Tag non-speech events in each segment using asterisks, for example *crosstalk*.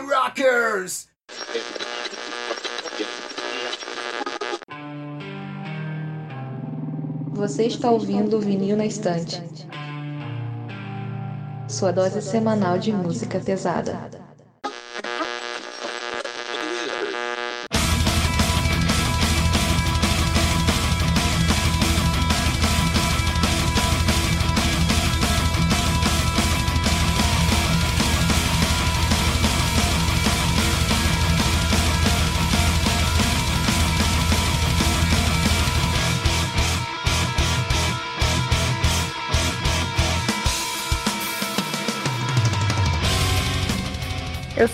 Rockers! Você está ouvindo o Vinil na Estante. Sua dose semanal de música pesada.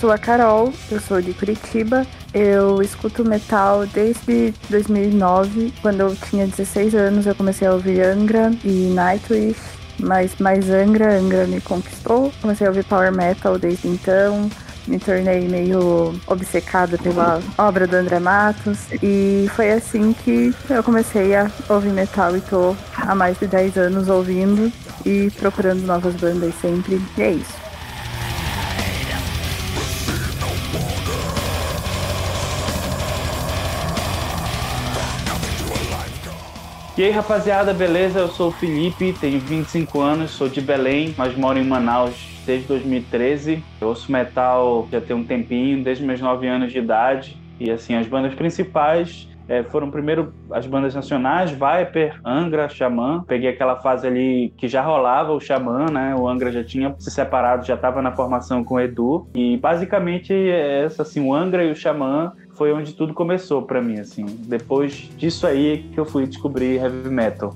Sou a Carol, eu sou de Curitiba. Eu escuto metal desde 2009. Quando eu tinha 16 anos, eu comecei a ouvir Angra e Nightwish. Mas mais Angra, Angra me conquistou. Comecei a ouvir Power Metal desde então. Me tornei meio obcecada pela obra do André Matos. E foi assim que eu comecei a ouvir metal e tô há mais de 10 anos ouvindo e procurando novas bandas sempre. E é isso. E aí rapaziada, beleza? Eu sou o Felipe, tenho 25 anos, sou de Belém, mas moro em Manaus desde 2013. Eu ouço metal já tem um tempinho, desde meus 9 anos de idade. E assim, as bandas principais é, foram primeiro as bandas nacionais, Viper, Angra, Xamã. Peguei aquela fase ali que já rolava o Xamã, né? O Angra já tinha se separado, já estava na formação com o Edu. E basicamente é essa, assim, o Angra e o Xamã foi onde tudo começou para mim, assim. Depois disso aí que eu fui descobrir heavy metal.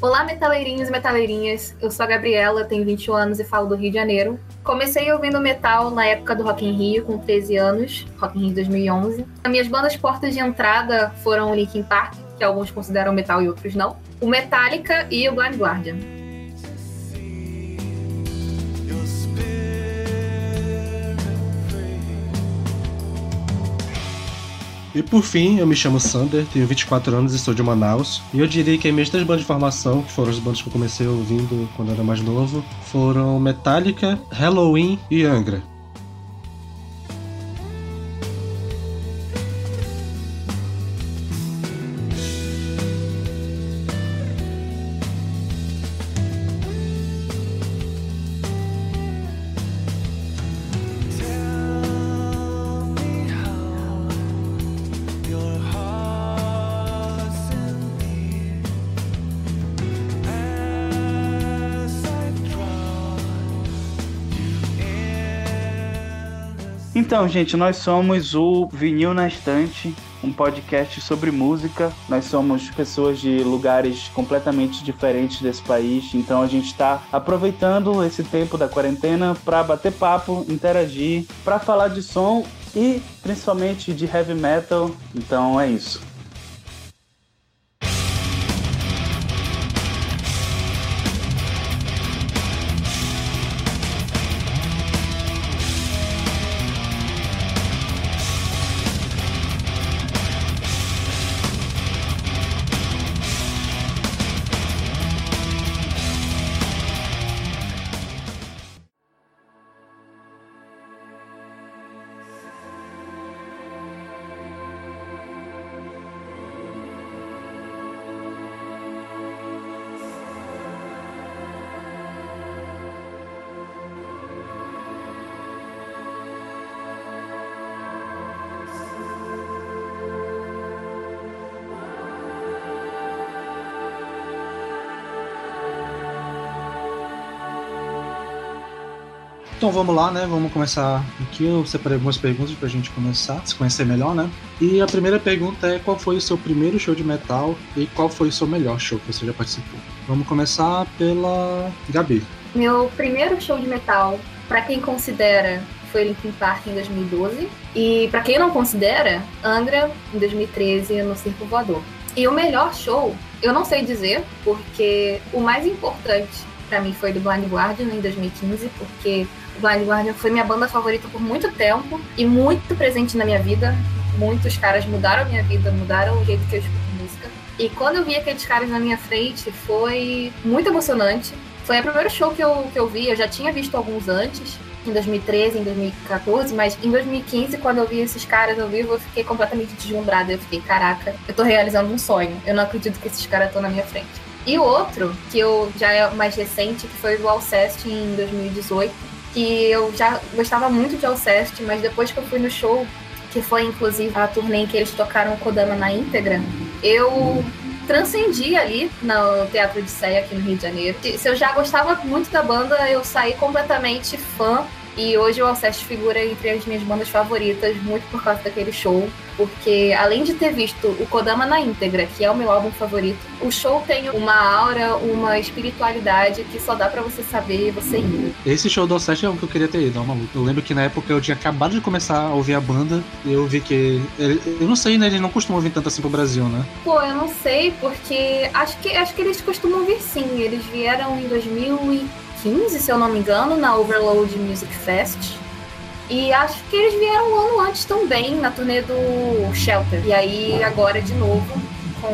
Olá, metaleirinhos e metaleirinhas. Eu sou a Gabriela, tenho 21 anos e falo do Rio de Janeiro. Comecei ouvindo metal na época do Rock in Rio, com 13 anos, Rock in Rio 2011. As minhas bandas portas de entrada foram o Linkin Park, que alguns consideram metal e outros não, o Metallica e o Blind Guardian. E por fim, eu me chamo Sander, tenho 24 anos e sou de Manaus. E eu diria que as minhas três bandas de formação, que foram as bandas que eu comecei ouvindo quando eu era mais novo, foram Metallica, Halloween e Angra. Então, gente, nós somos o Vinil na Estante, um podcast sobre música. Nós somos pessoas de lugares completamente diferentes desse país, então a gente está aproveitando esse tempo da quarentena para bater papo, interagir, para falar de som e principalmente de heavy metal. Então é isso. Então vamos lá, né? Vamos começar aqui. Eu separei algumas perguntas pra gente começar, se conhecer melhor, né? E a primeira pergunta é qual foi o seu primeiro show de metal e qual foi o seu melhor show que você já participou? Vamos começar pela Gabi. Meu primeiro show de metal, para quem considera, foi Linkin Park em 2012. E para quem não considera, Angra em 2013 no Circo Voador. E o melhor show, eu não sei dizer, porque o mais importante para mim foi do Blind Guardian em 2015, porque Blind Guardian foi minha banda favorita por muito tempo e muito presente na minha vida. Muitos caras mudaram a minha vida, mudaram o jeito que eu escuto música. E quando eu vi aqueles caras na minha frente, foi muito emocionante. Foi o primeiro show que eu, que eu vi, eu já tinha visto alguns antes, em 2013, em 2014, mas em 2015, quando eu vi esses caras ao vivo, eu fiquei completamente deslumbrada. Eu fiquei, caraca, eu tô realizando um sonho. Eu não acredito que esses caras estão na minha frente. E outro, que eu já é mais recente, que foi o Alcest em 2018, que eu já gostava muito de Alcest, mas depois que eu fui no show, que foi inclusive a turnê em que eles tocaram o Kodama na íntegra, eu transcendi ali no Teatro de Sé aqui no Rio de Janeiro. Se eu já gostava muito da banda, eu saí completamente fã e hoje o Alceste figura entre as minhas bandas favoritas, muito por causa daquele show. Porque além de ter visto o Kodama na íntegra, que é o meu álbum favorito, o show tem uma aura, uma espiritualidade que só dá para você saber e você ir. Esse show do Alceste é o que eu queria ter ido, maluco. Eu lembro que na época eu tinha acabado de começar a ouvir a banda e eu vi que. Eu não sei, né? Eles não costumam vir tanto assim pro Brasil, né? Pô, eu não sei, porque acho que, acho que eles costumam vir sim. Eles vieram em 2015. 2015, se eu não me engano, na Overload Music Fest. E acho que eles vieram um ano antes também, na turnê do Shelter. E aí agora de novo, com,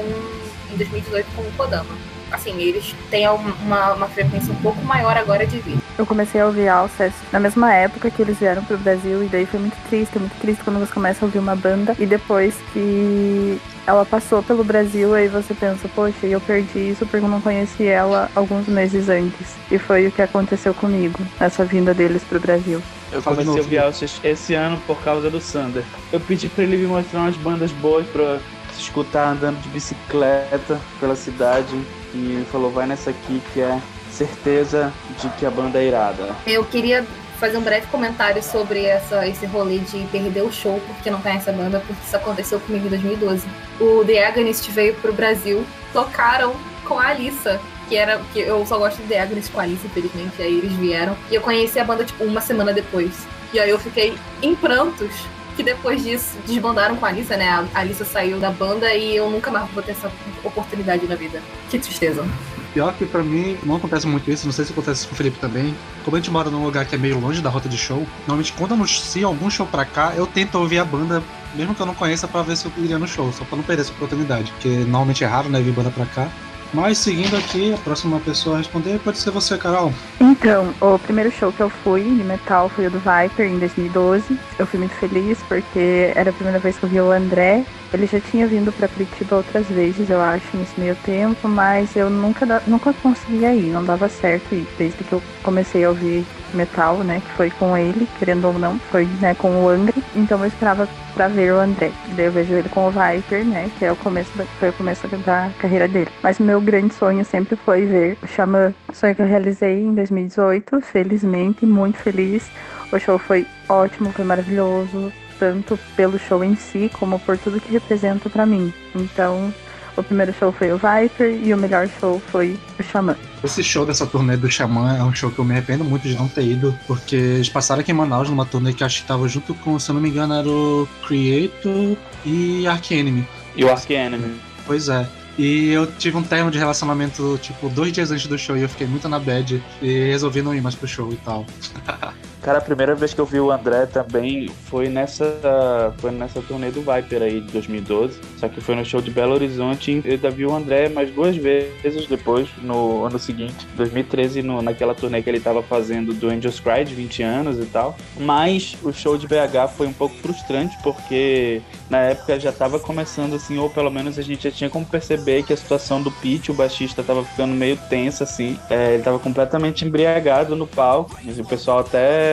em 2018 com o Kodama. Assim, eles têm uma, uma frequência um pouco maior agora de vida. Eu comecei a ouvir Alcest na mesma época que eles vieram pro Brasil, e daí foi muito triste, muito triste quando você começa a ouvir uma banda e depois que ela passou pelo Brasil, aí você pensa, poxa, eu perdi isso porque eu não conheci ela alguns meses antes. E foi o que aconteceu comigo, essa vinda deles pro Brasil. Eu comecei a ouvir Alcest esse ano por causa do Sander. Eu pedi pra ele me mostrar umas bandas boas pra se escutar andando de bicicleta pela cidade. E ele falou, vai nessa aqui que é certeza de que a banda é irada. Eu queria fazer um breve comentário sobre essa, esse rolê de perder o show porque não conhece a banda, porque isso aconteceu comigo em 2012. O The Agonist veio pro Brasil, tocaram com a Alissa, que era. que eu só gosto de The Agonist com a Alissa, infelizmente, aí eles vieram. E eu conheci a banda, tipo, uma semana depois. E aí eu fiquei em prantos que depois disso desbandaram com a Alissa, né? A Alissa saiu da banda e eu nunca mais vou ter essa oportunidade na vida. Que tristeza. Pior que pra mim não acontece muito isso, não sei se acontece com o Felipe também. Como a gente mora num lugar que é meio longe da rota de show, normalmente quando anuncia algum show pra cá, eu tento ouvir a banda, mesmo que eu não conheça, pra ver se eu iria no show, só pra não perder essa oportunidade. Porque normalmente é raro, né, vir banda pra cá. Mas seguindo aqui, a próxima pessoa a responder pode ser você, Carol. Então, o primeiro show que eu fui de metal foi o do Viper em 2012. Eu fui muito feliz porque era a primeira vez que eu vi o André. Ele já tinha vindo para Curitiba outras vezes, eu acho, nesse meio tempo, mas eu nunca, nunca conseguia ir, não dava certo ir. Desde que eu comecei a ouvir metal, né, que foi com ele, querendo ou não, foi, né, com o Angra. Então eu esperava para ver o André. Daí eu vejo ele com o Viper, né, que é o começo da, foi o começo da carreira dele. Mas meu grande sonho sempre foi ver o Xamã. Sonho que eu realizei em 2018, felizmente, muito feliz. O show foi ótimo, foi maravilhoso, tanto pelo show em si como por tudo que representa para mim. Então, o primeiro show foi o Viper e o melhor show foi o Xamã. Esse show dessa turnê do Xamã é um show que eu me arrependo muito de não ter ido, porque eles passaram aqui em Manaus numa turnê que acho que tava junto com, se eu não me engano, era o Creator e Ark Enemy. E o Ark Enemy. Pois é. E eu tive um termo de relacionamento, tipo, dois dias antes do show e eu fiquei muito na bad e resolvi não ir mais pro show e tal. *laughs* Cara, a primeira vez que eu vi o André também foi nessa, foi nessa turnê do Viper aí de 2012. Só que foi no show de Belo Horizonte. Eu ainda vi o André mais duas vezes depois, no ano seguinte, 2013, no, naquela turnê que ele tava fazendo do Angels Cry de 20 anos e tal. Mas o show de BH foi um pouco frustrante porque na época já tava começando assim, ou pelo menos a gente já tinha como perceber que a situação do Pete, o baixista, tava ficando meio tensa assim. É, ele tava completamente embriagado no palco. O pessoal até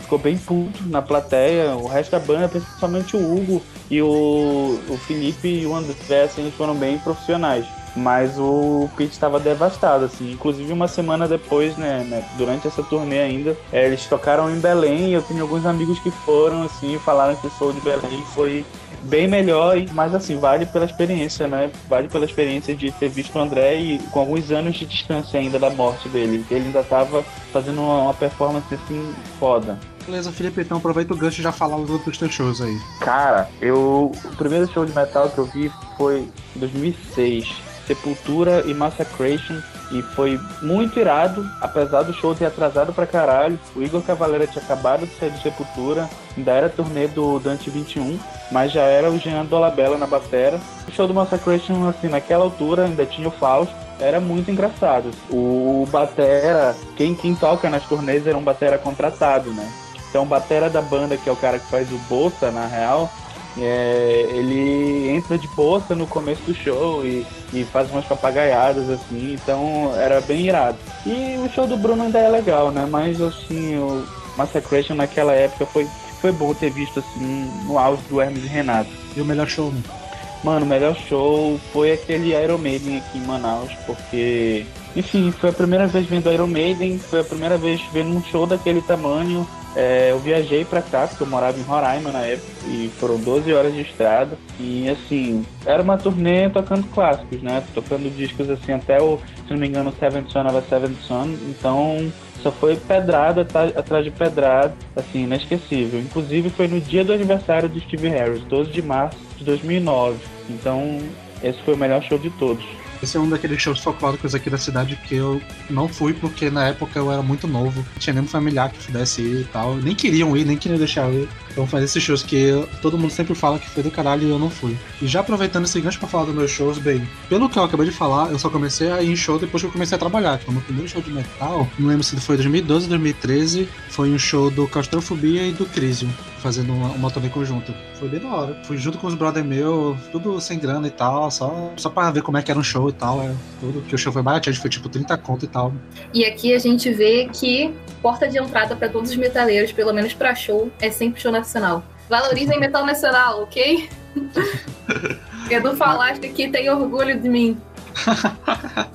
ficou bem puto na plateia. O resto da banda, principalmente o Hugo e o, o Felipe e o André, assim, eles foram bem profissionais. Mas o Pete estava devastado, assim. Inclusive, uma semana depois, né, né durante essa turnê ainda, é, eles tocaram em Belém. Eu tenho alguns amigos que foram, assim, e falaram que o show de Belém foi bem melhor, mas assim, vale pela experiência, né? Vale pela experiência de ter visto o André e com alguns anos de distância ainda da morte dele. Ele ainda tava fazendo uma, uma performance assim foda. Beleza, Felipe, então aproveita o gancho e já fala dos outros teus shows aí. Cara, eu. O primeiro show de metal que eu vi foi em 2006. Sepultura e Massacration e foi muito irado, apesar do show ter atrasado pra caralho. O Igor Cavaleira tinha acabado de sair de Sepultura, ainda era turnê do Dante 21, mas já era o Jean Dolabella na batera. show do Massacration, assim, naquela altura ainda tinha o Fausto, era muito engraçado. O Batera, quem, quem toca nas turnês era um Batera contratado, né? Então o Batera da banda, que é o cara que faz o Bolsa, na real, é, ele entra de bolsa no começo do show e, e, faz umas papagaiadas assim, então era bem irado. E o show do Bruno ainda é legal, né? Mas assim, o Massacration naquela época foi, foi bom ter visto assim no auge do Hermes e Renato. E o melhor show? Mano, o melhor show foi aquele Iron Maiden aqui em Manaus, porque, enfim, foi a primeira vez vendo Iron Maiden, foi a primeira vez vendo um show daquele tamanho. É, eu viajei pra cá, porque eu morava em Roraima na época, e foram 12 horas de estrada. E assim, era uma turnê tocando clássicos, né? Tocando discos assim, até o, se não me engano, Seventh Son of a Seventh Son. Então, só foi pedrada atrás de pedrada, assim, inesquecível. Inclusive foi no dia do aniversário do Steve Harris, 12 de março de 2009. Então, esse foi o melhor show de todos. Esse é um daqueles shows folclóricos aqui da cidade que eu não fui porque na época eu era muito novo. Não tinha nenhum familiar que pudesse ir e tal. Nem queriam ir, nem queriam deixar eu ir. Então fazer esses shows que eu, todo mundo sempre fala que foi do caralho e eu não fui. E já aproveitando esse gancho pra falar dos meus shows, bem, pelo que eu acabei de falar, eu só comecei a ir em show depois que eu comecei a trabalhar. Então, meu primeiro show de metal, não lembro se foi 2012 ou 2013, foi um show do Claustrofobia e do Crisium fazendo uma, uma turnê conjunta. Foi bem da hora. Fui junto com os brother meu, tudo sem grana e tal, só, só pra ver como é que era um show tal. É, tudo, que o show foi baratinho, foi tipo 30 conto e tal. E aqui a gente vê que porta de entrada para todos os metaleiros, pelo menos pra show, é sempre show nacional. Valorizem metal nacional, ok? *laughs* Edu Falaste que tem orgulho de mim.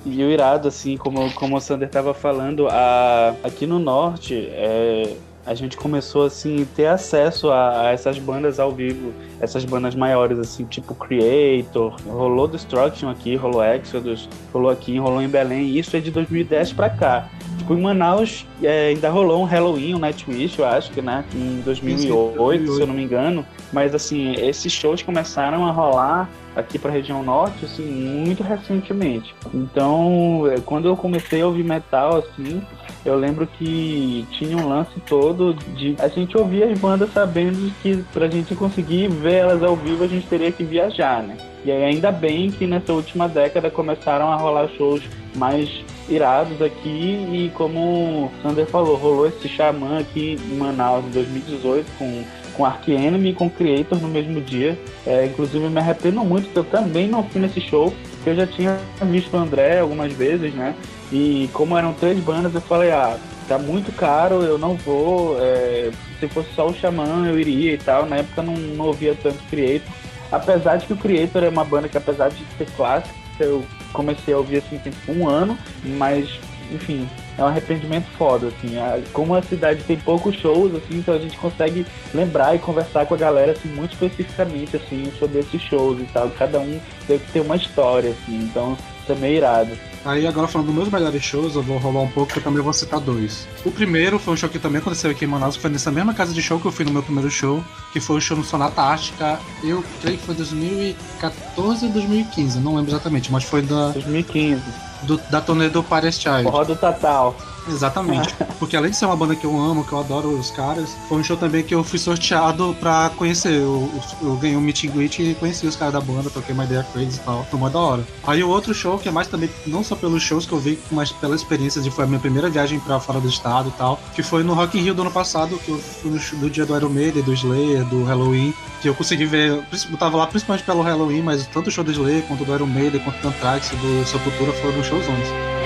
e o irado, assim, como, como o Sander tava falando, a, aqui no norte, é, a gente começou assim ter acesso a, a, essas bandas ao vivo, essas bandas maiores assim, tipo Creator, rolou Destruction aqui, rolou Exodus, rolou aqui, rolou em Belém, isso é de 2010 para cá. Tipo, em Manaus é, ainda rolou um Halloween, um Nightwish, eu acho que, né, em 2008, 2008, se eu não me engano, mas assim, esses shows começaram a rolar aqui para a região norte, assim, muito recentemente. Então, é, quando eu comecei a ouvir metal, assim, eu lembro que tinha um lance todo de a gente ouvir as bandas sabendo que pra gente conseguir ver elas ao vivo a gente teria que viajar, né? E aí ainda bem que nessa última década começaram a rolar shows mais irados aqui e como o Sander falou, rolou esse Xamã aqui em Manaus em 2018 com com Ark Enemy e com Creator no mesmo dia. É, inclusive me arrependo muito que eu também não fui nesse show, porque eu já tinha visto o André algumas vezes, né? E como eram três bandas, eu falei, ah, tá muito caro, eu não vou. É, se fosse só o Xamã, eu iria e tal. Na época não, não ouvia tanto Creator. Apesar de que o Creator é uma banda que, apesar de ser clássica, eu comecei a ouvir assim tem um ano, mas enfim, é um arrependimento foda, assim. Como a cidade tem poucos shows, assim, então a gente consegue lembrar e conversar com a galera, assim, muito especificamente, assim, sobre esses shows e tal. Cada um tem que ter uma história, assim, então isso é meio irado. Aí agora falando dos meus melhores shows, eu vou roubar um pouco, que eu também vou citar dois. O primeiro foi um show que também aconteceu aqui em Manaus, que foi nessa mesma casa de show que eu fui no meu primeiro show, que foi o show no Sonata Ártica, eu creio que foi 2014 ou 2015, não lembro exatamente, mas foi da... 2015. Do, da turnê do Paris Child. Forró do Tatal. Exatamente. Porque além de ser uma banda que eu amo, que eu adoro os caras, foi um show também que eu fui sorteado pra conhecer. Eu, eu ganhei um meet and greet e conheci os caras da banda, toquei uma ideia crazy e tal. Foi uma da hora. Aí o outro show, que é mais também, não só pelos shows que eu vi, mas pela experiência de foi a minha primeira viagem pra fora do estado e tal, que foi no Rock in Rio do ano passado, que eu fui no, dia do Iron Maiden, do Slayer, do Halloween, que eu consegui ver, eu tava lá principalmente pelo Halloween, mas tanto o show do Slayer, quanto do Iron Maiden, quanto do Anthrax, do Sepultura foram shows 11.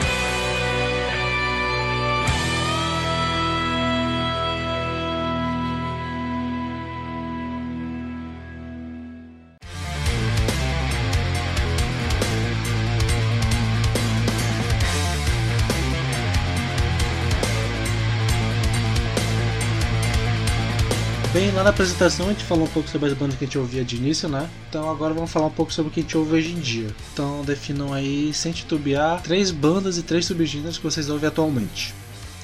Lá na apresentação a gente falou um pouco sobre as bandas que a gente ouvia de início, né? Então agora vamos falar um pouco sobre o que a gente ouve hoje em dia. Então definam aí, sem titubear, três bandas e três subgêneros que vocês ouvem atualmente.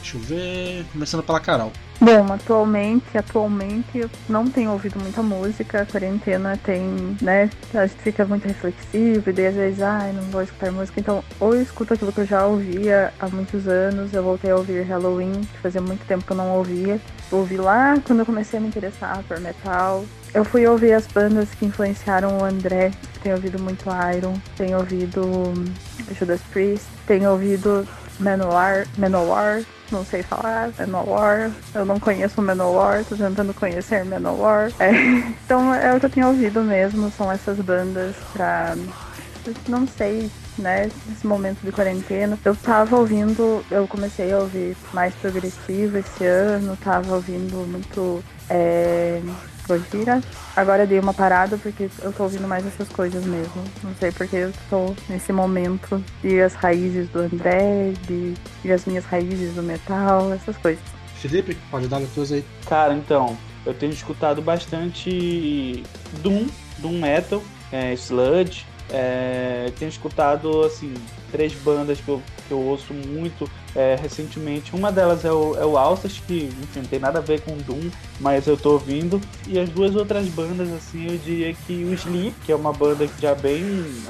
Deixa eu ver. Começando pela Carol. Bom, atualmente, atualmente eu não tenho ouvido muita música, a quarentena tem, né, a gente fica muito reflexivo e daí às vezes, ai, não vou escutar música, então ou eu escuto aquilo que eu já ouvia há muitos anos, eu voltei a ouvir Halloween, que fazia muito tempo que eu não ouvia, ouvi lá quando eu comecei a me interessar por metal, eu fui ouvir as bandas que influenciaram o André. Tenho ouvido muito Iron, tenho ouvido Judas Priest, tenho ouvido Manowar, Manowar, não sei falar, Manowar. Eu não conheço Manowar, tô tentando conhecer Manowar. É, *laughs* então é o que eu tenho ouvido mesmo, são essas bandas pra. Não sei, né, nesse momento de quarentena. Eu tava ouvindo, eu comecei a ouvir mais progressivo esse ano, tava ouvindo muito é, Gojira. Agora dei uma parada porque eu tô ouvindo mais essas coisas mesmo. Não sei porque eu tô nesse momento de as raízes do André, de, de as minhas raízes do metal, essas coisas. Felipe, pode dar tuas aí. Cara, então, eu tenho escutado bastante Doom, Doom Metal, é, Sludge, é, tenho escutado, assim, três bandas que eu, que eu ouço muito é, recentemente. Uma delas é o, é o Alsas, que, enfim, não tem nada a ver com Doom, mas eu tô ouvindo. E as duas outras bandas, assim, eu diria que o Sleep, que é uma banda já bem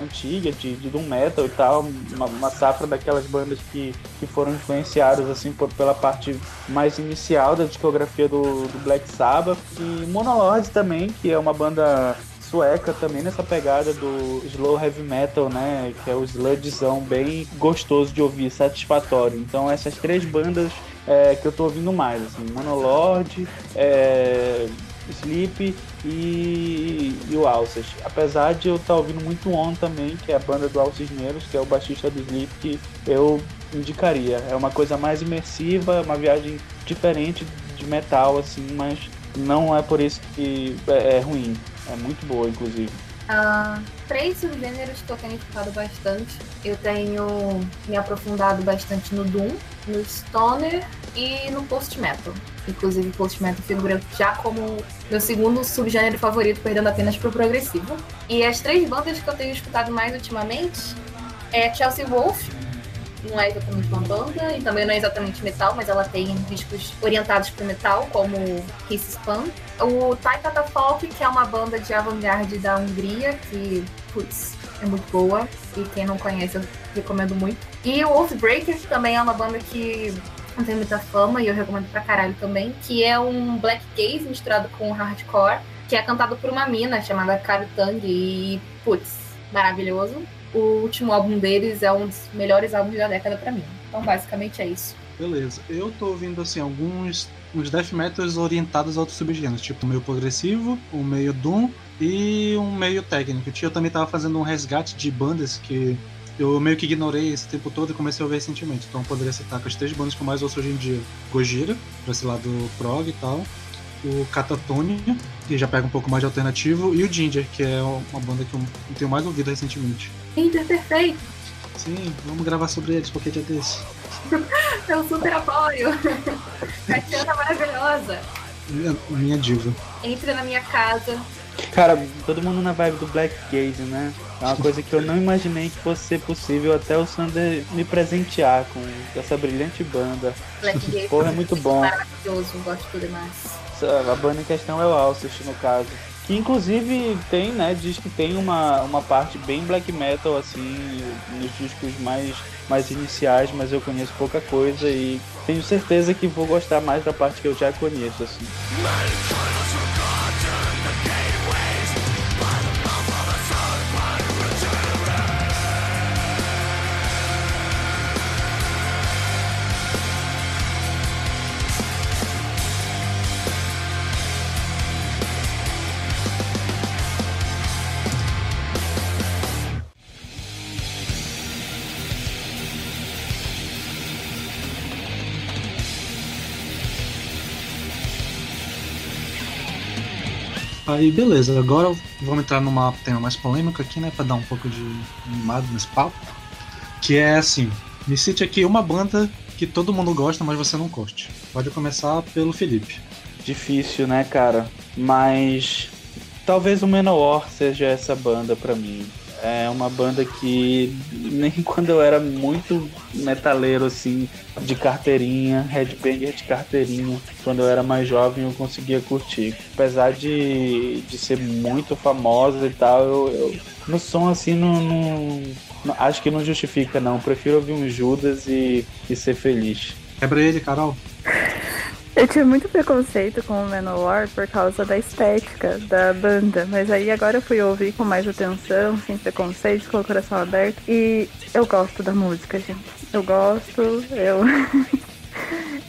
antiga, de, de Doom Metal e tal, uma, uma safra daquelas bandas que, que foram influenciadas, assim, por, pela parte mais inicial da discografia do, do Black Sabbath. E Monolord também, que é uma banda sueca também nessa pegada do slow heavy metal, né? Que é o sludgezão bem gostoso de ouvir, satisfatório. Então essas três bandas é, que eu tô ouvindo mais, assim, Manolord, é, Sleep e, e o Alces. Apesar de eu estar tá ouvindo muito On também, que é a banda do Alces Negros, que é o baixista do Sleep, que eu indicaria. É uma coisa mais imersiva, uma viagem diferente de metal, assim, mas não é por isso que é, é ruim. É muito boa, inclusive. Uh, três subgêneros que eu tenho escutado bastante. Eu tenho me aprofundado bastante no Doom, no Stoner e no Post-Metal. Inclusive, Post-Metal figura já como meu segundo subgênero favorito, perdendo apenas pro progressivo. E as três bandas que eu tenho escutado mais ultimamente é Chelsea Wolf, não é exatamente uma banda e também não é exatamente metal, mas ela tem discos orientados para metal, como Kiss Spam. O Taika Catafalque, que é uma banda de avant-garde da Hungria, que, putz, é muito boa. E quem não conhece, eu recomendo muito. E o Wolfbreaker, que também é uma banda que não tem muita fama e eu recomendo pra caralho também, que é um black gaze misturado com hardcore, que é cantado por uma mina chamada Karu Tang e, putz, maravilhoso o último álbum deles é um dos melhores álbuns da década para mim. Então, basicamente é isso. Beleza. Eu tô ouvindo, assim, alguns uns death metals orientados a outros subgêneros, tipo meio progressivo, um meio doom e um meio técnico. Eu também tava fazendo um resgate de bandas que eu meio que ignorei esse tempo todo e comecei a ouvir recentemente. Então eu poderia citar com as três bandas que eu mais ouço hoje em dia. Gojira, pra esse lado prog e tal o Catatonia, que já pega um pouco mais de alternativo, e o Ginger, que é uma banda que eu tenho mais ouvido recentemente. Ginger, perfeito! Sim, vamos gravar sobre eles qualquer dia desse. eu *laughs* super apoio! Tatiana maravilhosa! Minha, minha diva. Entra na minha casa. Cara, todo mundo na vibe do Black Gaze, né? É uma coisa que eu não imaginei que fosse ser possível até o Sander me presentear com essa brilhante banda. Black Gaze Porra, é muito bom. Maravilhoso, gosto demais a banda em questão é o Alcest, no caso. Que inclusive tem, né, diz que tem uma, uma parte bem black metal, assim, nos discos mais, mais iniciais, mas eu conheço pouca coisa e tenho certeza que vou gostar mais da parte que eu já conheço, assim. Aí beleza, agora vamos entrar numa tema mais polêmica aqui, né? Pra dar um pouco de animado nesse papo. Que é assim, me cite aqui uma banda que todo mundo gosta, mas você não curte. Pode começar pelo Felipe. Difícil, né, cara? Mas talvez o Menor seja essa banda para mim. É uma banda que nem *laughs* quando eu era muito metaleiro assim, de carteirinha, headbanger de carteirinha, quando eu era mais jovem eu conseguia curtir. Apesar de, de ser muito famosa e tal, eu, eu no som assim não, não, não, acho que não justifica não. Prefiro ouvir um Judas e, e ser feliz. Quebra ele, Carol. Eu tinha muito preconceito com o Manowar por causa da estética da banda, mas aí agora eu fui ouvir com mais atenção, sem preconceito, com o coração aberto, e eu gosto da música, gente. Eu gosto, eu.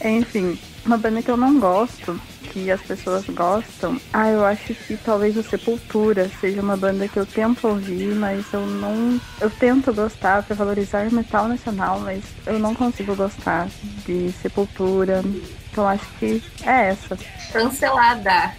*laughs* Enfim, uma banda que eu não gosto, que as pessoas gostam, ah, eu acho que talvez o Sepultura seja uma banda que eu tento ouvir, mas eu não. Eu tento gostar para valorizar o metal nacional, mas eu não consigo gostar de Sepultura. Então acho que é essa. Cancelada.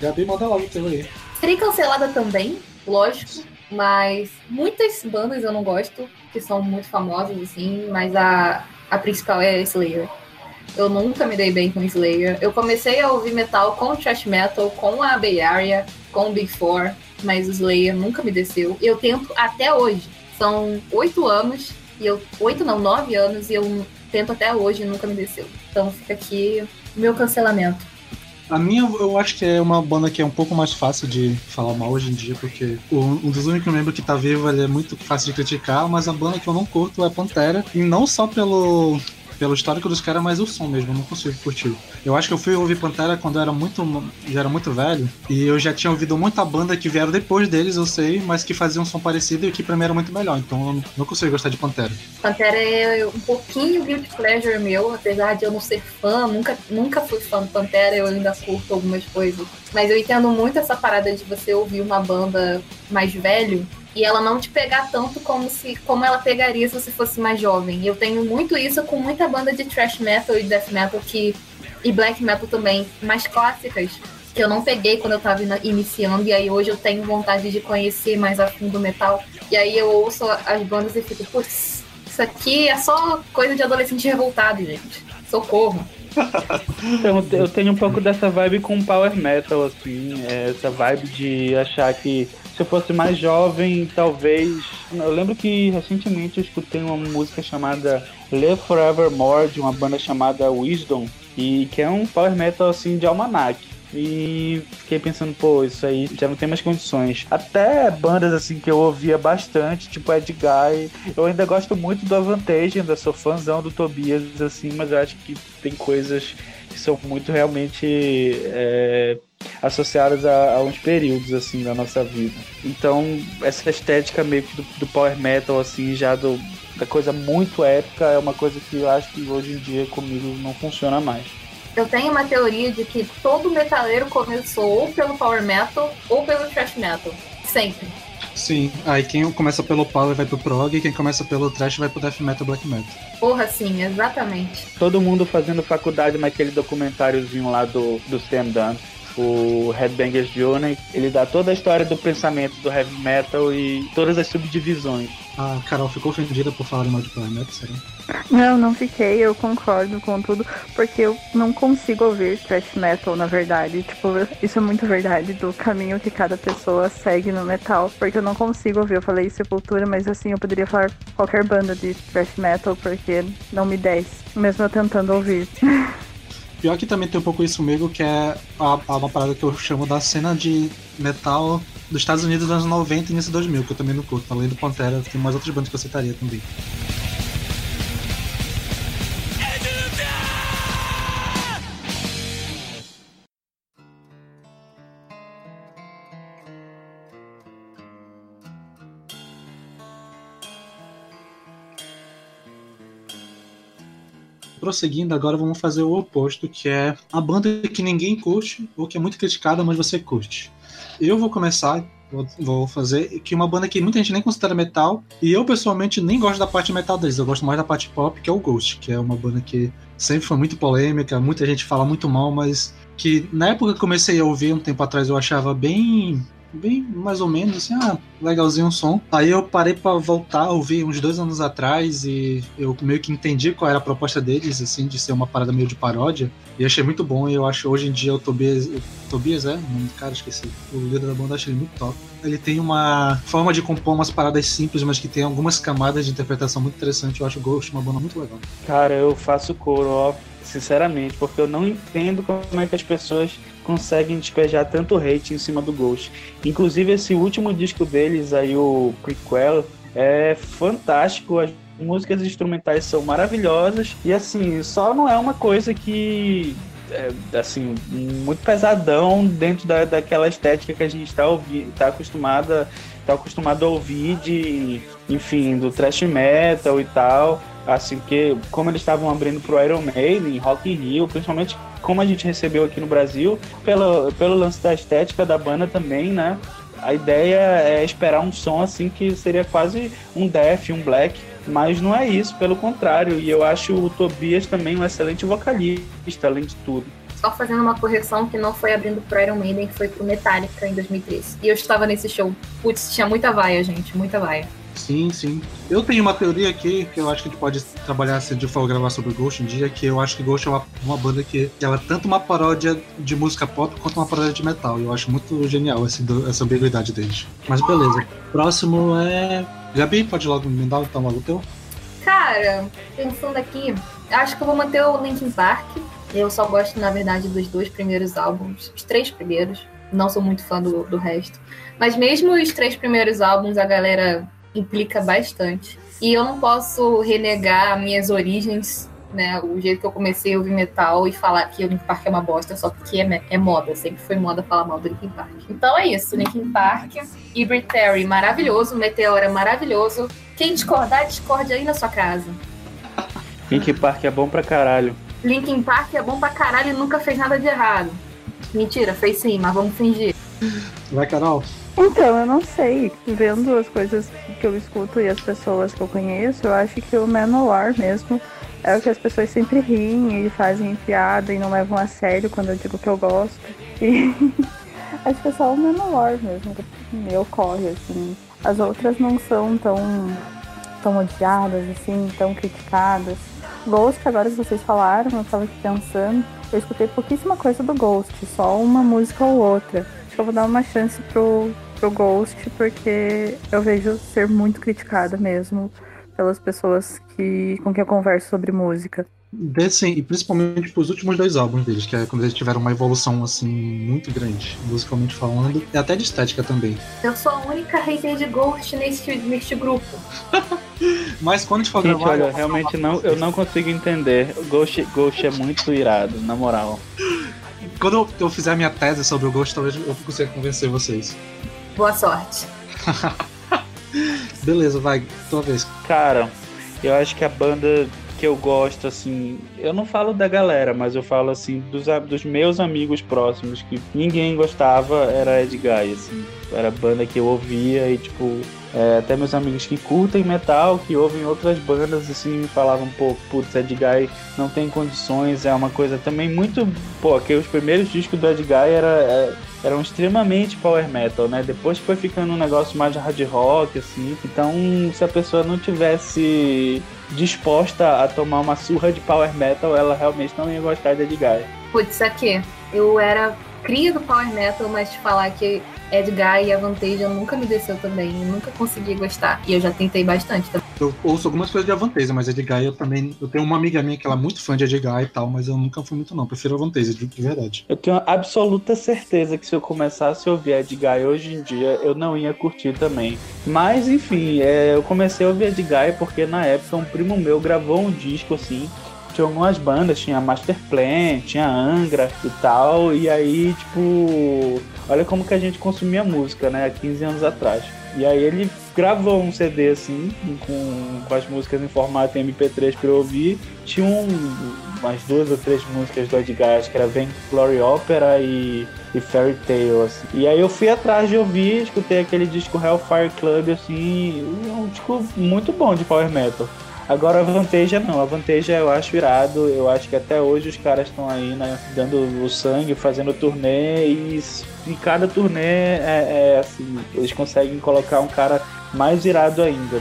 Gabi, manda logo o teu aí. Serei cancelada também, lógico, mas muitas bandas eu não gosto, que são muito famosas, assim, mas a, a principal é Slayer. Eu nunca me dei bem com Slayer. Eu comecei a ouvir metal com thrash metal, com a Bay Area, com o Big Four, mas o Slayer nunca me desceu. Eu tento até hoje. São oito anos, e eu. Oito não, nove anos, e eu tento até hoje e nunca me desceu. Então fica aqui o meu cancelamento. A minha, eu acho que é uma banda que é um pouco mais fácil de falar mal hoje em dia, porque um dos únicos membros que tá vivo ele é muito fácil de criticar, mas a banda que eu não curto é Pantera, e não só pelo pelo histórico dos caras, mas o som mesmo, eu não consigo curtir. Eu acho que eu fui ouvir Pantera quando eu era muito, já era muito velho, e eu já tinha ouvido muita banda que vieram depois deles, eu sei, mas que faziam um som parecido e que pra mim era muito melhor, então eu não consigo gostar de Pantera. Pantera é um pouquinho guilty pleasure meu, apesar de eu não ser fã, nunca, nunca fui fã do Pantera, eu ainda curto algumas coisas. Mas eu entendo muito essa parada de você ouvir uma banda mais velho e ela não te pegar tanto como se como ela pegaria se você fosse mais jovem. Eu tenho muito isso com muita banda de thrash metal e death metal que e black metal também, mais clássicas, que eu não peguei quando eu tava iniciando e aí hoje eu tenho vontade de conhecer mais a fundo o metal. E aí eu ouço as bandas e fico, putz, isso aqui é só coisa de adolescente revoltado, gente. Socorro. *laughs* então, eu tenho um pouco dessa vibe com power metal, assim, é, essa vibe de achar que se eu fosse mais jovem, talvez. Eu lembro que recentemente eu escutei uma música chamada Live Forevermore, de uma banda chamada Wisdom, e que é um power metal assim de almanac. E fiquei pensando, pô, isso aí já não tem mais condições. Até bandas assim que eu ouvia bastante, tipo Ed Guy. Eu ainda gosto muito do Avantage, ainda sou fãzão do Tobias, assim, mas eu acho que tem coisas que são muito realmente é, associadas a, a, uns períodos assim da nossa vida. Então, essa estética meio que do, do power metal assim, já do, da coisa muito épica é uma coisa que eu acho que hoje em dia comigo não funciona mais. Eu tenho uma teoria de que todo metaleiro começou ou pelo power metal ou pelo thrash metal, sempre. Sim, aí quem começa pelo power vai pro prog e quem começa pelo thrash vai pro death metal black metal. Porra, sim, exatamente. Todo mundo fazendo faculdade naquele documentáriozinho lá do, do Sam Dunn o Headbangers Journey, ele dá toda a história do pensamento do heavy metal e todas as subdivisões. A Carol ficou ofendida por falar mal de power metal, será? Não, não fiquei, eu concordo com tudo, porque eu não consigo ouvir thrash metal, na verdade. Tipo, isso é muito verdade do caminho que cada pessoa segue no metal, porque eu não consigo ouvir. Eu falei Sepultura, mas assim, eu poderia falar qualquer banda de thrash metal, porque não me desce, mesmo eu tentando ouvir. *laughs* Pior que também tem um pouco isso comigo, que é a, a uma parada que eu chamo da cena de metal dos Estados Unidos dos anos 90 e início 2000, que eu também não curto. Além do Pantera, tem mais outras bandas que eu citaria também. Prosseguindo, agora vamos fazer o oposto, que é a banda que ninguém curte ou que é muito criticada, mas você curte. Eu vou começar, vou fazer que uma banda que muita gente nem considera metal, e eu pessoalmente nem gosto da parte metal deles, eu gosto mais da parte pop, que é o Ghost, que é uma banda que sempre foi muito polêmica, muita gente fala muito mal, mas que na época que comecei a ouvir um tempo atrás eu achava bem bem mais ou menos assim, ah, legalzinho o som. Aí eu parei para voltar ouvir uns dois anos atrás e eu meio que entendi qual era a proposta deles, assim, de ser uma parada meio de paródia. E achei muito bom. E eu acho hoje em dia o Tobias, o Tobias é, cara, esqueci. O líder da banda, achei ele muito top. Ele tem uma forma de compor umas paradas simples, mas que tem algumas camadas de interpretação muito interessante. Eu acho o Ghost uma banda muito legal. Cara, eu faço coro, ó, sinceramente, porque eu não entendo como é que as pessoas conseguem despejar tanto hate em cima do Ghost. Inclusive, esse último disco deles, aí, o Prequel, é fantástico. As músicas instrumentais são maravilhosas e assim, só não é uma coisa que é, assim, muito pesadão dentro da, daquela estética que a gente está tá acostumada tá acostumado a ouvir de, enfim, do thrash metal e tal. Assim, que como eles estavam abrindo pro Iron Maiden, Rock in Rio, principalmente como a gente recebeu aqui no Brasil, pelo, pelo lance da estética da banda também, né? A ideia é esperar um som assim que seria quase um death, um black, mas não é isso, pelo contrário. E eu acho o Tobias também um excelente vocalista, além de tudo. Só fazendo uma correção que não foi abrindo pro Iron Maiden, que foi pro Metallica em 2013. E eu estava nesse show. Putz, tinha muita vaia, gente, muita vaia. Sim, sim. Eu tenho uma teoria aqui que eu acho que a gente pode trabalhar se gente for gravar sobre Ghost um dia, que eu acho que Ghost é uma, uma banda que ela é tanto uma paródia de música pop quanto uma paródia de metal. Eu acho muito genial esse, essa ambiguidade deles. Mas beleza. Próximo é. Gabi, pode logo me dar então logo teu? Cara, pensando aqui, acho que eu vou manter o Linkin Park. Eu só gosto, na verdade, dos dois primeiros álbuns, os três primeiros. Não sou muito fã do, do resto. Mas mesmo os três primeiros álbuns, a galera implica bastante. E eu não posso renegar minhas origens, né? O jeito que eu comecei a ouvir metal e falar que o Linkin Park é uma bosta só porque é, é moda. Sempre foi moda falar mal do Linkin Park. Então é isso, Linkin Park. Hybrid Theory, maravilhoso. Meteora, maravilhoso. Quem discordar, discorde aí na sua casa. Linkin Park é bom pra caralho. Linkin Park é bom pra caralho e nunca fez nada de errado. Mentira, fez sim, mas vamos fingir. Vai, Carol. Então, eu não sei. Vendo as coisas que eu escuto e as pessoas que eu conheço, eu acho que o Manowar mesmo é o que as pessoas sempre riem e fazem piada e não levam a sério quando eu digo que eu gosto. E *laughs* acho que é só o Manowar mesmo que me ocorre, assim. As outras não são tão, tão odiadas, assim, tão criticadas. Ghost, agora que vocês falaram, eu tava aqui pensando, eu escutei pouquíssima coisa do Ghost, só uma música ou outra. Acho que eu vou dar uma chance pro, pro Ghost, porque eu vejo ser muito criticada mesmo pelas pessoas que, com quem eu converso sobre música. Desse, e principalmente pros últimos dois álbuns deles, que é quando eles tiveram uma evolução assim muito grande, musicalmente falando, e até de estética também. Eu sou a única hater de Ghost neste, neste grupo. *laughs* Mas quando a gente for Gente, gravar, olha, realmente não, eu não consigo entender. Ghost, Ghost é muito irado, na moral. Quando eu, eu fizer a minha tese sobre o Ghost, talvez eu consiga convencer vocês. Boa sorte. *laughs* Beleza, vai, tua vez. Cara, eu acho que a banda que eu gosto, assim, eu não falo da galera, mas eu falo assim dos, dos meus amigos próximos, que ninguém gostava, era Ed Guy, assim. Era a banda que eu ouvia e, tipo, é, até meus amigos que curtem metal, que ouvem outras bandas, assim, falavam, pô, putz, Ed Guy não tem condições, é uma coisa também muito. Pô, que os primeiros discos do Ed Guy era, é, eram extremamente power metal, né? Depois foi ficando um negócio mais hard rock, assim. Então, se a pessoa não tivesse disposta a tomar uma surra de power metal, ela realmente não ia gostar de Ed Guy. Putz, aqui, eu era cria do Power Metal, mas te falar que Edgar e a Vantage nunca me desceu também, eu nunca consegui gostar. E eu já tentei bastante também. Eu ouço algumas coisas de Avantasia, mas Edguy eu também. Eu tenho uma amiga minha que ela é muito fã de Edguy e tal, mas eu nunca fui muito, não. Prefiro Avantasia, de, de verdade. Eu tenho absoluta certeza que se eu começasse a ouvir Ed Guy hoje em dia, eu não ia curtir também. Mas, enfim, é, eu comecei a ouvir Ed Guy porque na época um primo meu gravou um disco assim. Tinha algumas bandas, tinha Master Plan, tinha Angra e tal. E aí, tipo, olha como que a gente consumia música, né? Há 15 anos atrás. E aí ele gravou um CD assim, com, com as músicas em formato MP3 pra eu ouvir. Tinha um, umas duas ou três músicas do Edgar, acho que era Vem Glory Opera e, e Fairy Tale, assim. E aí eu fui atrás de ouvir, escutei aquele disco Hellfire Club, assim, é um disco muito bom de Power Metal. Agora a Vanteja não, a Vanteja eu acho irado, eu acho que até hoje os caras estão aí, né, dando o sangue, fazendo turnê e em cada turnê é, é assim, eles conseguem colocar um cara mais irado ainda.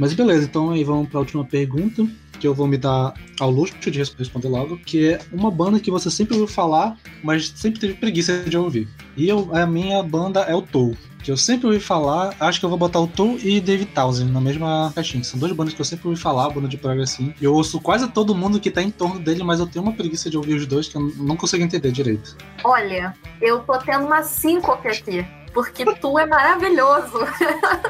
Mas beleza, então aí vamos para a última pergunta, que eu vou me dar ao luxo de responder logo, que é uma banda que você sempre ouviu falar, mas sempre teve preguiça de ouvir. E eu, a minha banda é o Tou que eu sempre ouvi falar, acho que eu vou botar o Tool e David Townsend na mesma caixinha. São duas bandas que eu sempre ouvi falar, banda de prog assim. Eu ouço quase todo mundo que tá em torno dele, mas eu tenho uma preguiça de ouvir os dois que eu não consigo entender direito. Olha, eu tô tendo uma síncope aqui. Porque tu é maravilhoso. *laughs*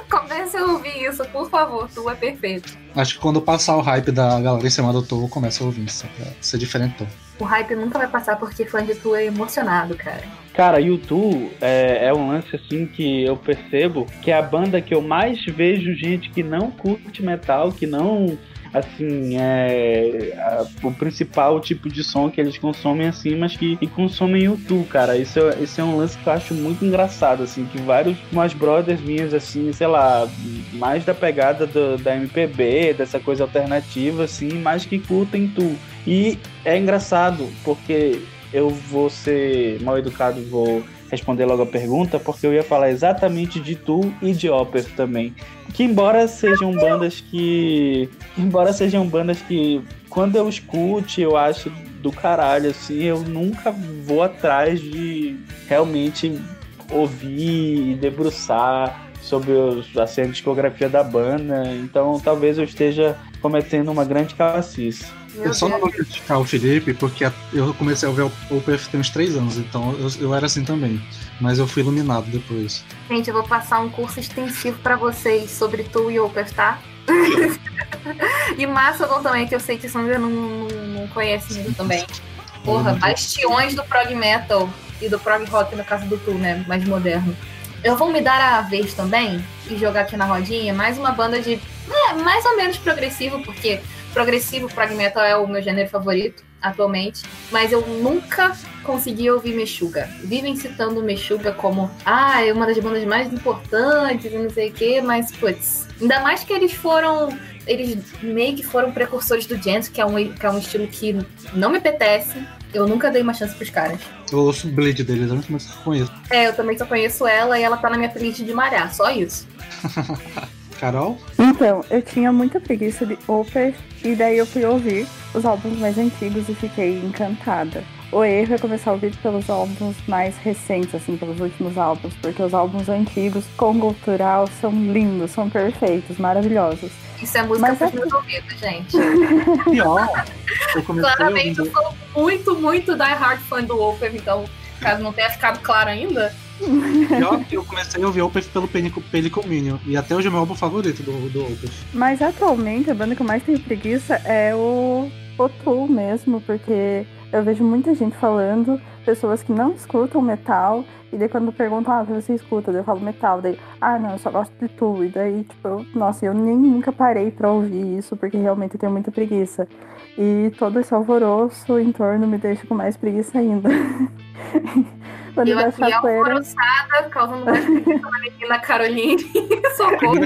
Comece a ouvir isso, por favor. Tu é perfeito. Acho que quando passar o hype da galera em cima do Tu, eu começo a ouvir isso, pra ser diferente. O hype nunca vai passar porque fã de Tu é emocionado, cara. Cara, YouTube é, é, um lance assim que eu percebo que é a banda que eu mais vejo gente que não curte metal, que não assim, é a, o principal tipo de som que eles consomem assim, mas que, consomem YouTube, cara. Isso, é, isso é um lance que eu acho muito engraçado, assim, que vários umas brothers minhas, assim, sei lá, mais da pegada do, da MPB, dessa coisa alternativa, assim, mais que curtem tu. E é engraçado, porque eu vou ser mal educado vou responder logo a pergunta, porque eu ia falar exatamente de Tu e de Opeth também. Que embora sejam bandas que. Embora sejam bandas que quando eu escute, eu acho do caralho, assim, eu nunca vou atrás de realmente ouvir e debruçar sobre os, assim, a discografia da banda. Então talvez eu esteja cometendo uma grande cacice. Eu só não vou criticar o Felipe porque eu comecei a ver o Opeth tem uns três anos, então eu, eu era assim também. Mas eu fui iluminado depois. Gente, eu vou passar um curso extensivo para vocês sobre Tu e Opeth, tá? *laughs* e Mastodon também, que eu sei que o Sandra não, não, não conhece muito também. Porra, bastiões do prog metal e do prog rock no caso do Tu, né? Mais moderno. Eu vou me dar a vez também e jogar aqui na rodinha mais uma banda de é, mais ou menos progressivo, porque progressivo prog metal é o meu gênero favorito atualmente, mas eu nunca consegui ouvir Meshuga. Vivem citando Meshuga como, ah, é uma das bandas mais importantes, não sei o quê, mas, putz, ainda mais que eles foram, eles meio que foram precursores do Gent, que é um, que é um estilo que não me apetece, eu nunca dei uma chance pros caras. Eu ouço o Blade deles antes, mas só conheço. É, eu também só conheço ela e ela tá na minha playlist de malhar, só isso. *laughs* Carol? Então, eu tinha muita preguiça de Opeth e daí eu fui ouvir os álbuns mais antigos e fiquei encantada. O erro é começar a ouvir pelos álbuns mais recentes, assim, pelos últimos álbuns, porque os álbuns antigos com cultural são lindos, são perfeitos, maravilhosos. Isso é música para os meus ouvidos, gente. Pior. Eu Claramente, ouvindo... eu sou muito, muito die hard fã do Opeth, então, caso não tenha ficado claro ainda, Pior que eu comecei a ouvir Opeth pelo Pelico. E até hoje é o meu álbum favorito do, do Opeth. Mas atualmente a banda que eu mais tenho preguiça é o Otu mesmo, porque eu vejo muita gente falando, pessoas que não escutam metal, e daí quando perguntam, ah, o que você escuta? Daí eu falo metal, daí, ah, não, eu só gosto de tu. E daí, tipo, eu, nossa, eu nem nunca parei pra ouvir isso, porque realmente eu tenho muita preguiça. E todo esse alvoroço em torno me deixa com mais preguiça ainda. *laughs* *laughs* Quando eu aqui chapeira... alvoroçada, causando mais na Caroline. *laughs* Socorro.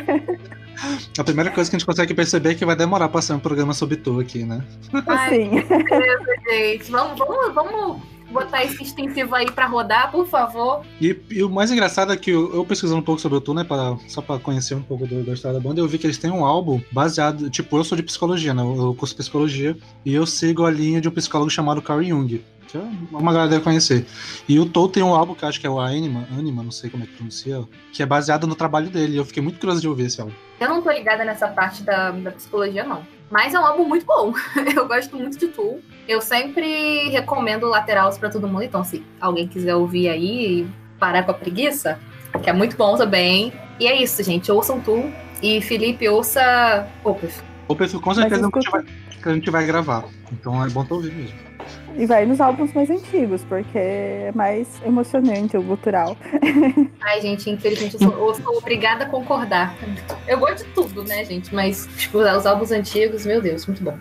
A primeira coisa que a gente consegue perceber é que vai demorar pra ser um programa sobre tu aqui, né? Ai, Sim. Deus, gente. Vamos, vamos, vamos botar esse extensivo aí pra rodar, por favor. E, e o mais engraçado é que eu, eu, pesquisando um pouco sobre o Tu, né, pra, só pra conhecer um pouco do, da história da banda, eu vi que eles têm um álbum baseado. Tipo, eu sou de psicologia, né? Eu, eu curso psicologia e eu sigo a linha de um psicólogo chamado Carl Jung que é uma galera deve conhecer. E o Tou tem um álbum que acho que é o Anima, Anima, não sei como é que pronuncia, que é baseado no trabalho dele. Eu fiquei muito curioso de ouvir esse álbum. Eu não tô ligada nessa parte da, da psicologia, não. Mas é um álbum muito bom. *laughs* Eu gosto muito de Tool. Eu sempre recomendo Laterals para todo mundo. Então, se alguém quiser ouvir aí e parar com a preguiça, que é muito bom também. E é isso, gente. Ouçam Tool. E Felipe, ouça Opeth. Opeth, com certeza, que a, gente vai, que a gente vai gravar. Então é bom tu ouvir mesmo. E vai nos álbuns mais antigos, porque é mais emocionante o gutural. *laughs* Ai, gente, infelizmente eu sou, eu sou, obrigada a concordar. Eu gosto de tudo, né, gente? Mas, tipo, os álbuns antigos, meu Deus, muito bom.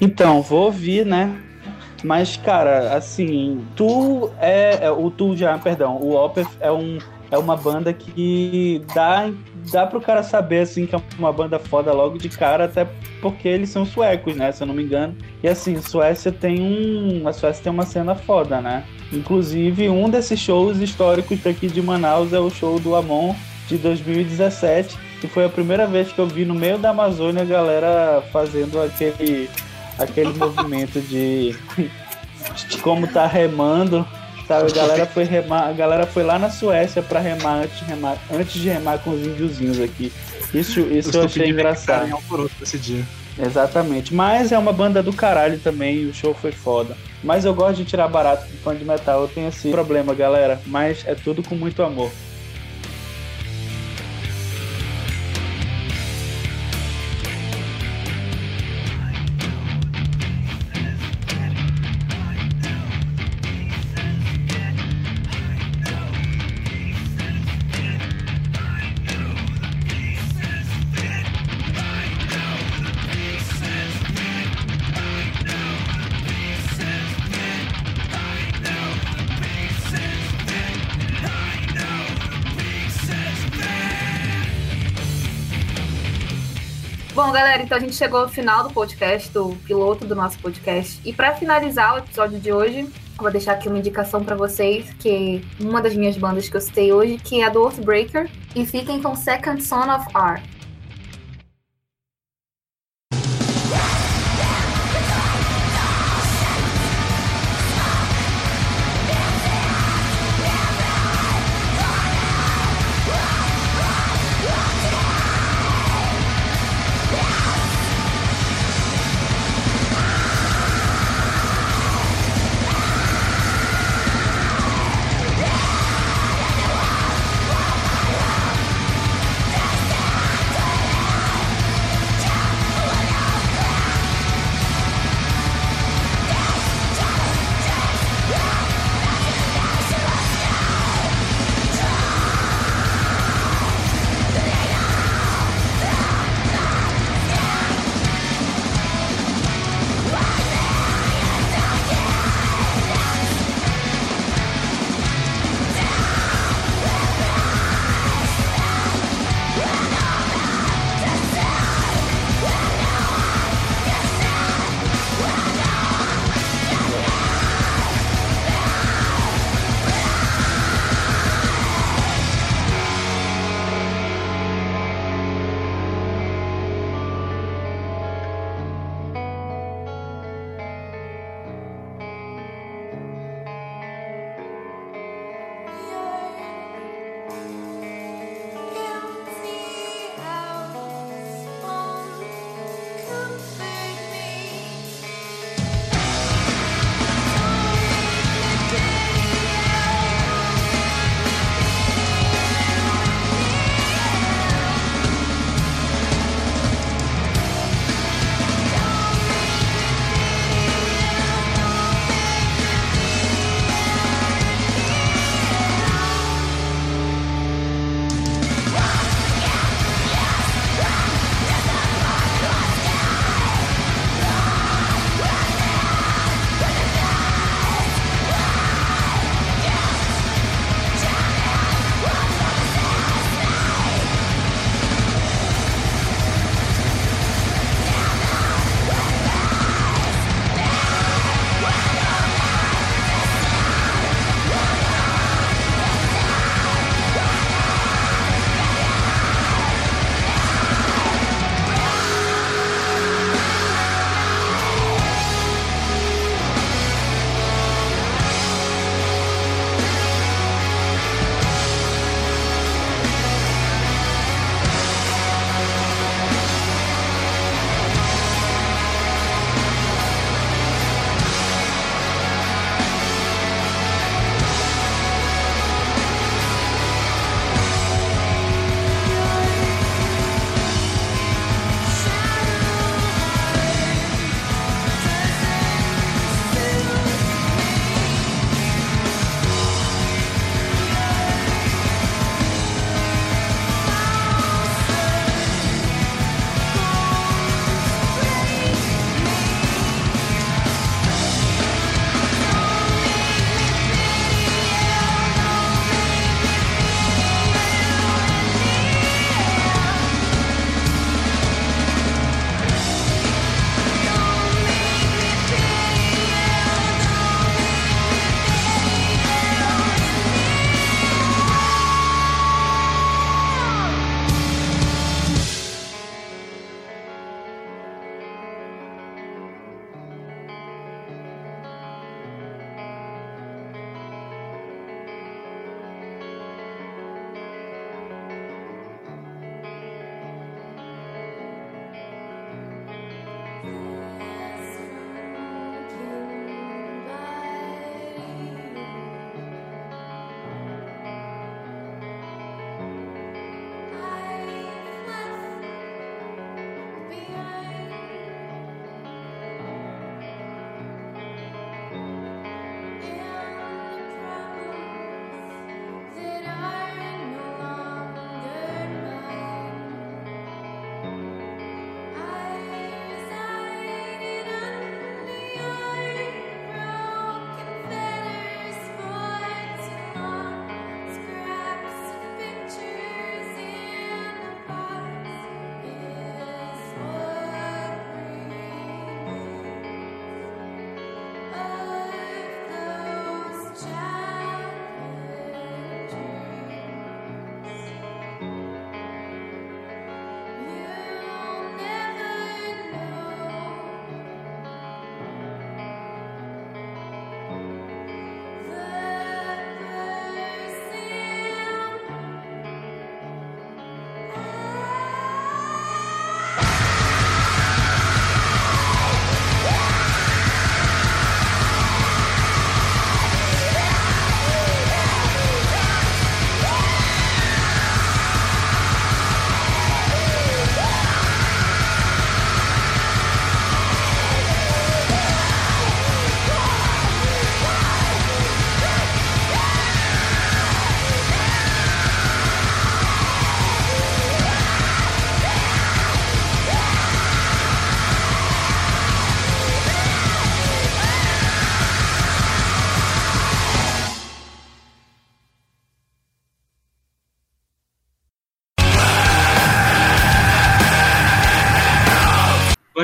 Então, vou ouvir, né? Mas, cara, assim, tu é, é. O tu já, perdão, o Opeth é um é uma banda que dá, dá pro cara saber, assim, que é uma banda foda logo de cara, até porque eles são suecos, né? Se eu não me engano. E assim, Suécia tem um. A Suécia tem uma cena foda, né? Inclusive, um desses shows históricos daqui de Manaus é o show do Amon de 2017 que foi a primeira vez que eu vi no meio da Amazônia a galera fazendo aquele, aquele movimento de, de como tá remando. Sabe, a galera foi remar, a galera foi lá na Suécia para remar antes de remar, antes de remar com os índiozinhos aqui. Isso, isso eu, eu achei engraçado. Esse dia. Exatamente. Mas é uma banda do caralho também, o show foi foda. Mas eu gosto de tirar barato com fã de metal. Eu tenho esse problema, galera. Mas é tudo com muito amor. Bom, galera, então a gente chegou ao final do podcast, do piloto do nosso podcast. E para finalizar o episódio de hoje, vou deixar aqui uma indicação para vocês, que uma das minhas bandas que eu citei hoje, que é a do Oathbreaker. E fiquem com Second Son of R.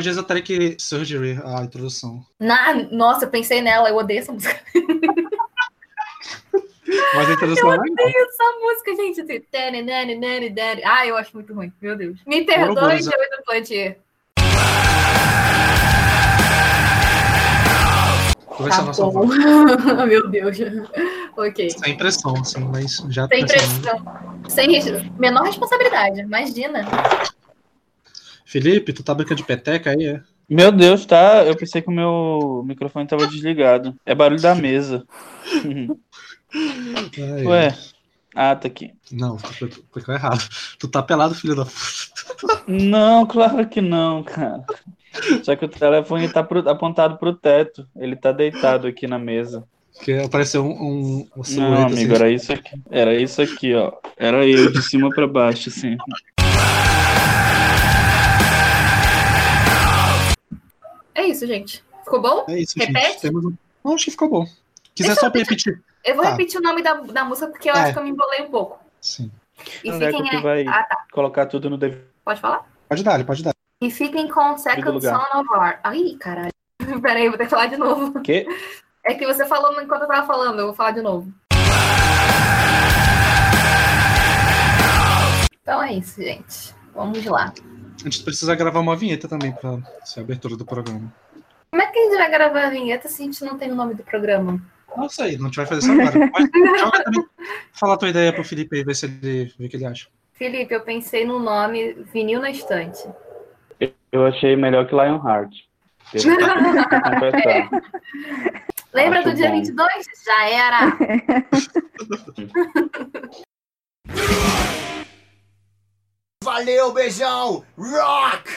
gosto de Esoteric Surgery, a introdução. Na, nossa, eu pensei nela, eu odeio essa música. *laughs* Mas a introdução Eu é odeio essa música, gente. Assim, tene, nene, nene, nene. Ah, eu acho muito ruim, meu Deus. Me perdoe. Joey do Plantier. Tá bom. *laughs* meu Deus. ok. Sem pressão, assim, mas já Sem pressão. Sem menor responsabilidade, imagina. Felipe, tu tá brincando de peteca aí, é? Meu Deus, tá? Eu pensei que o meu microfone tava desligado. É barulho da mesa. Ai, Ué. Ah, tá aqui. Não, clicou- errado. Tu tá pelado, filho da puta. Não, claro que não, cara. Só que o telefone tá pro- apontado pro teto. Ele tá deitado aqui na mesa. Porque apareceu um, um, uma Não, amigo, assim. era isso aqui. Era isso aqui, ó. Era eu de cima pra baixo, assim. É isso, gente. Ficou bom? É isso, Repete? gente. Temos. Não, acho que ficou bom. Quiser Deixa só eu- repetir. Eu vou Tá. repetir o nome da, da música porque eu É. acho que eu me embolei um pouco. Sim. E Onde é que fiquem aí. vai Ah, tá. colocar tudo no? Pode falar? Pode dar, pode dar. E fiquem com Second. Son of War. Ai, caralho. *laughs* Peraí, vou ter que falar de novo. Quê? *laughs* É que você falou enquanto eu tava falando, eu vou falar de novo. Então é isso, gente. Vamos lá. A gente precisa gravar uma vinheta também pra ser a abertura do programa. Como é que a gente vai gravar a vinheta se a gente não tem o nome do programa? Não sei, não te vai fazer isso agora. *laughs* Mas joga também. Fala a tua ideia pro Felipe aí, ver se ele vê o que ele acha. Felipe, eu pensei no nome Vinil na Estante. Eu achei melhor que Lionheart. *laughs* Lembra Acho do dia bom. 22? Já era! *laughs* Valeu, beijão! Rock!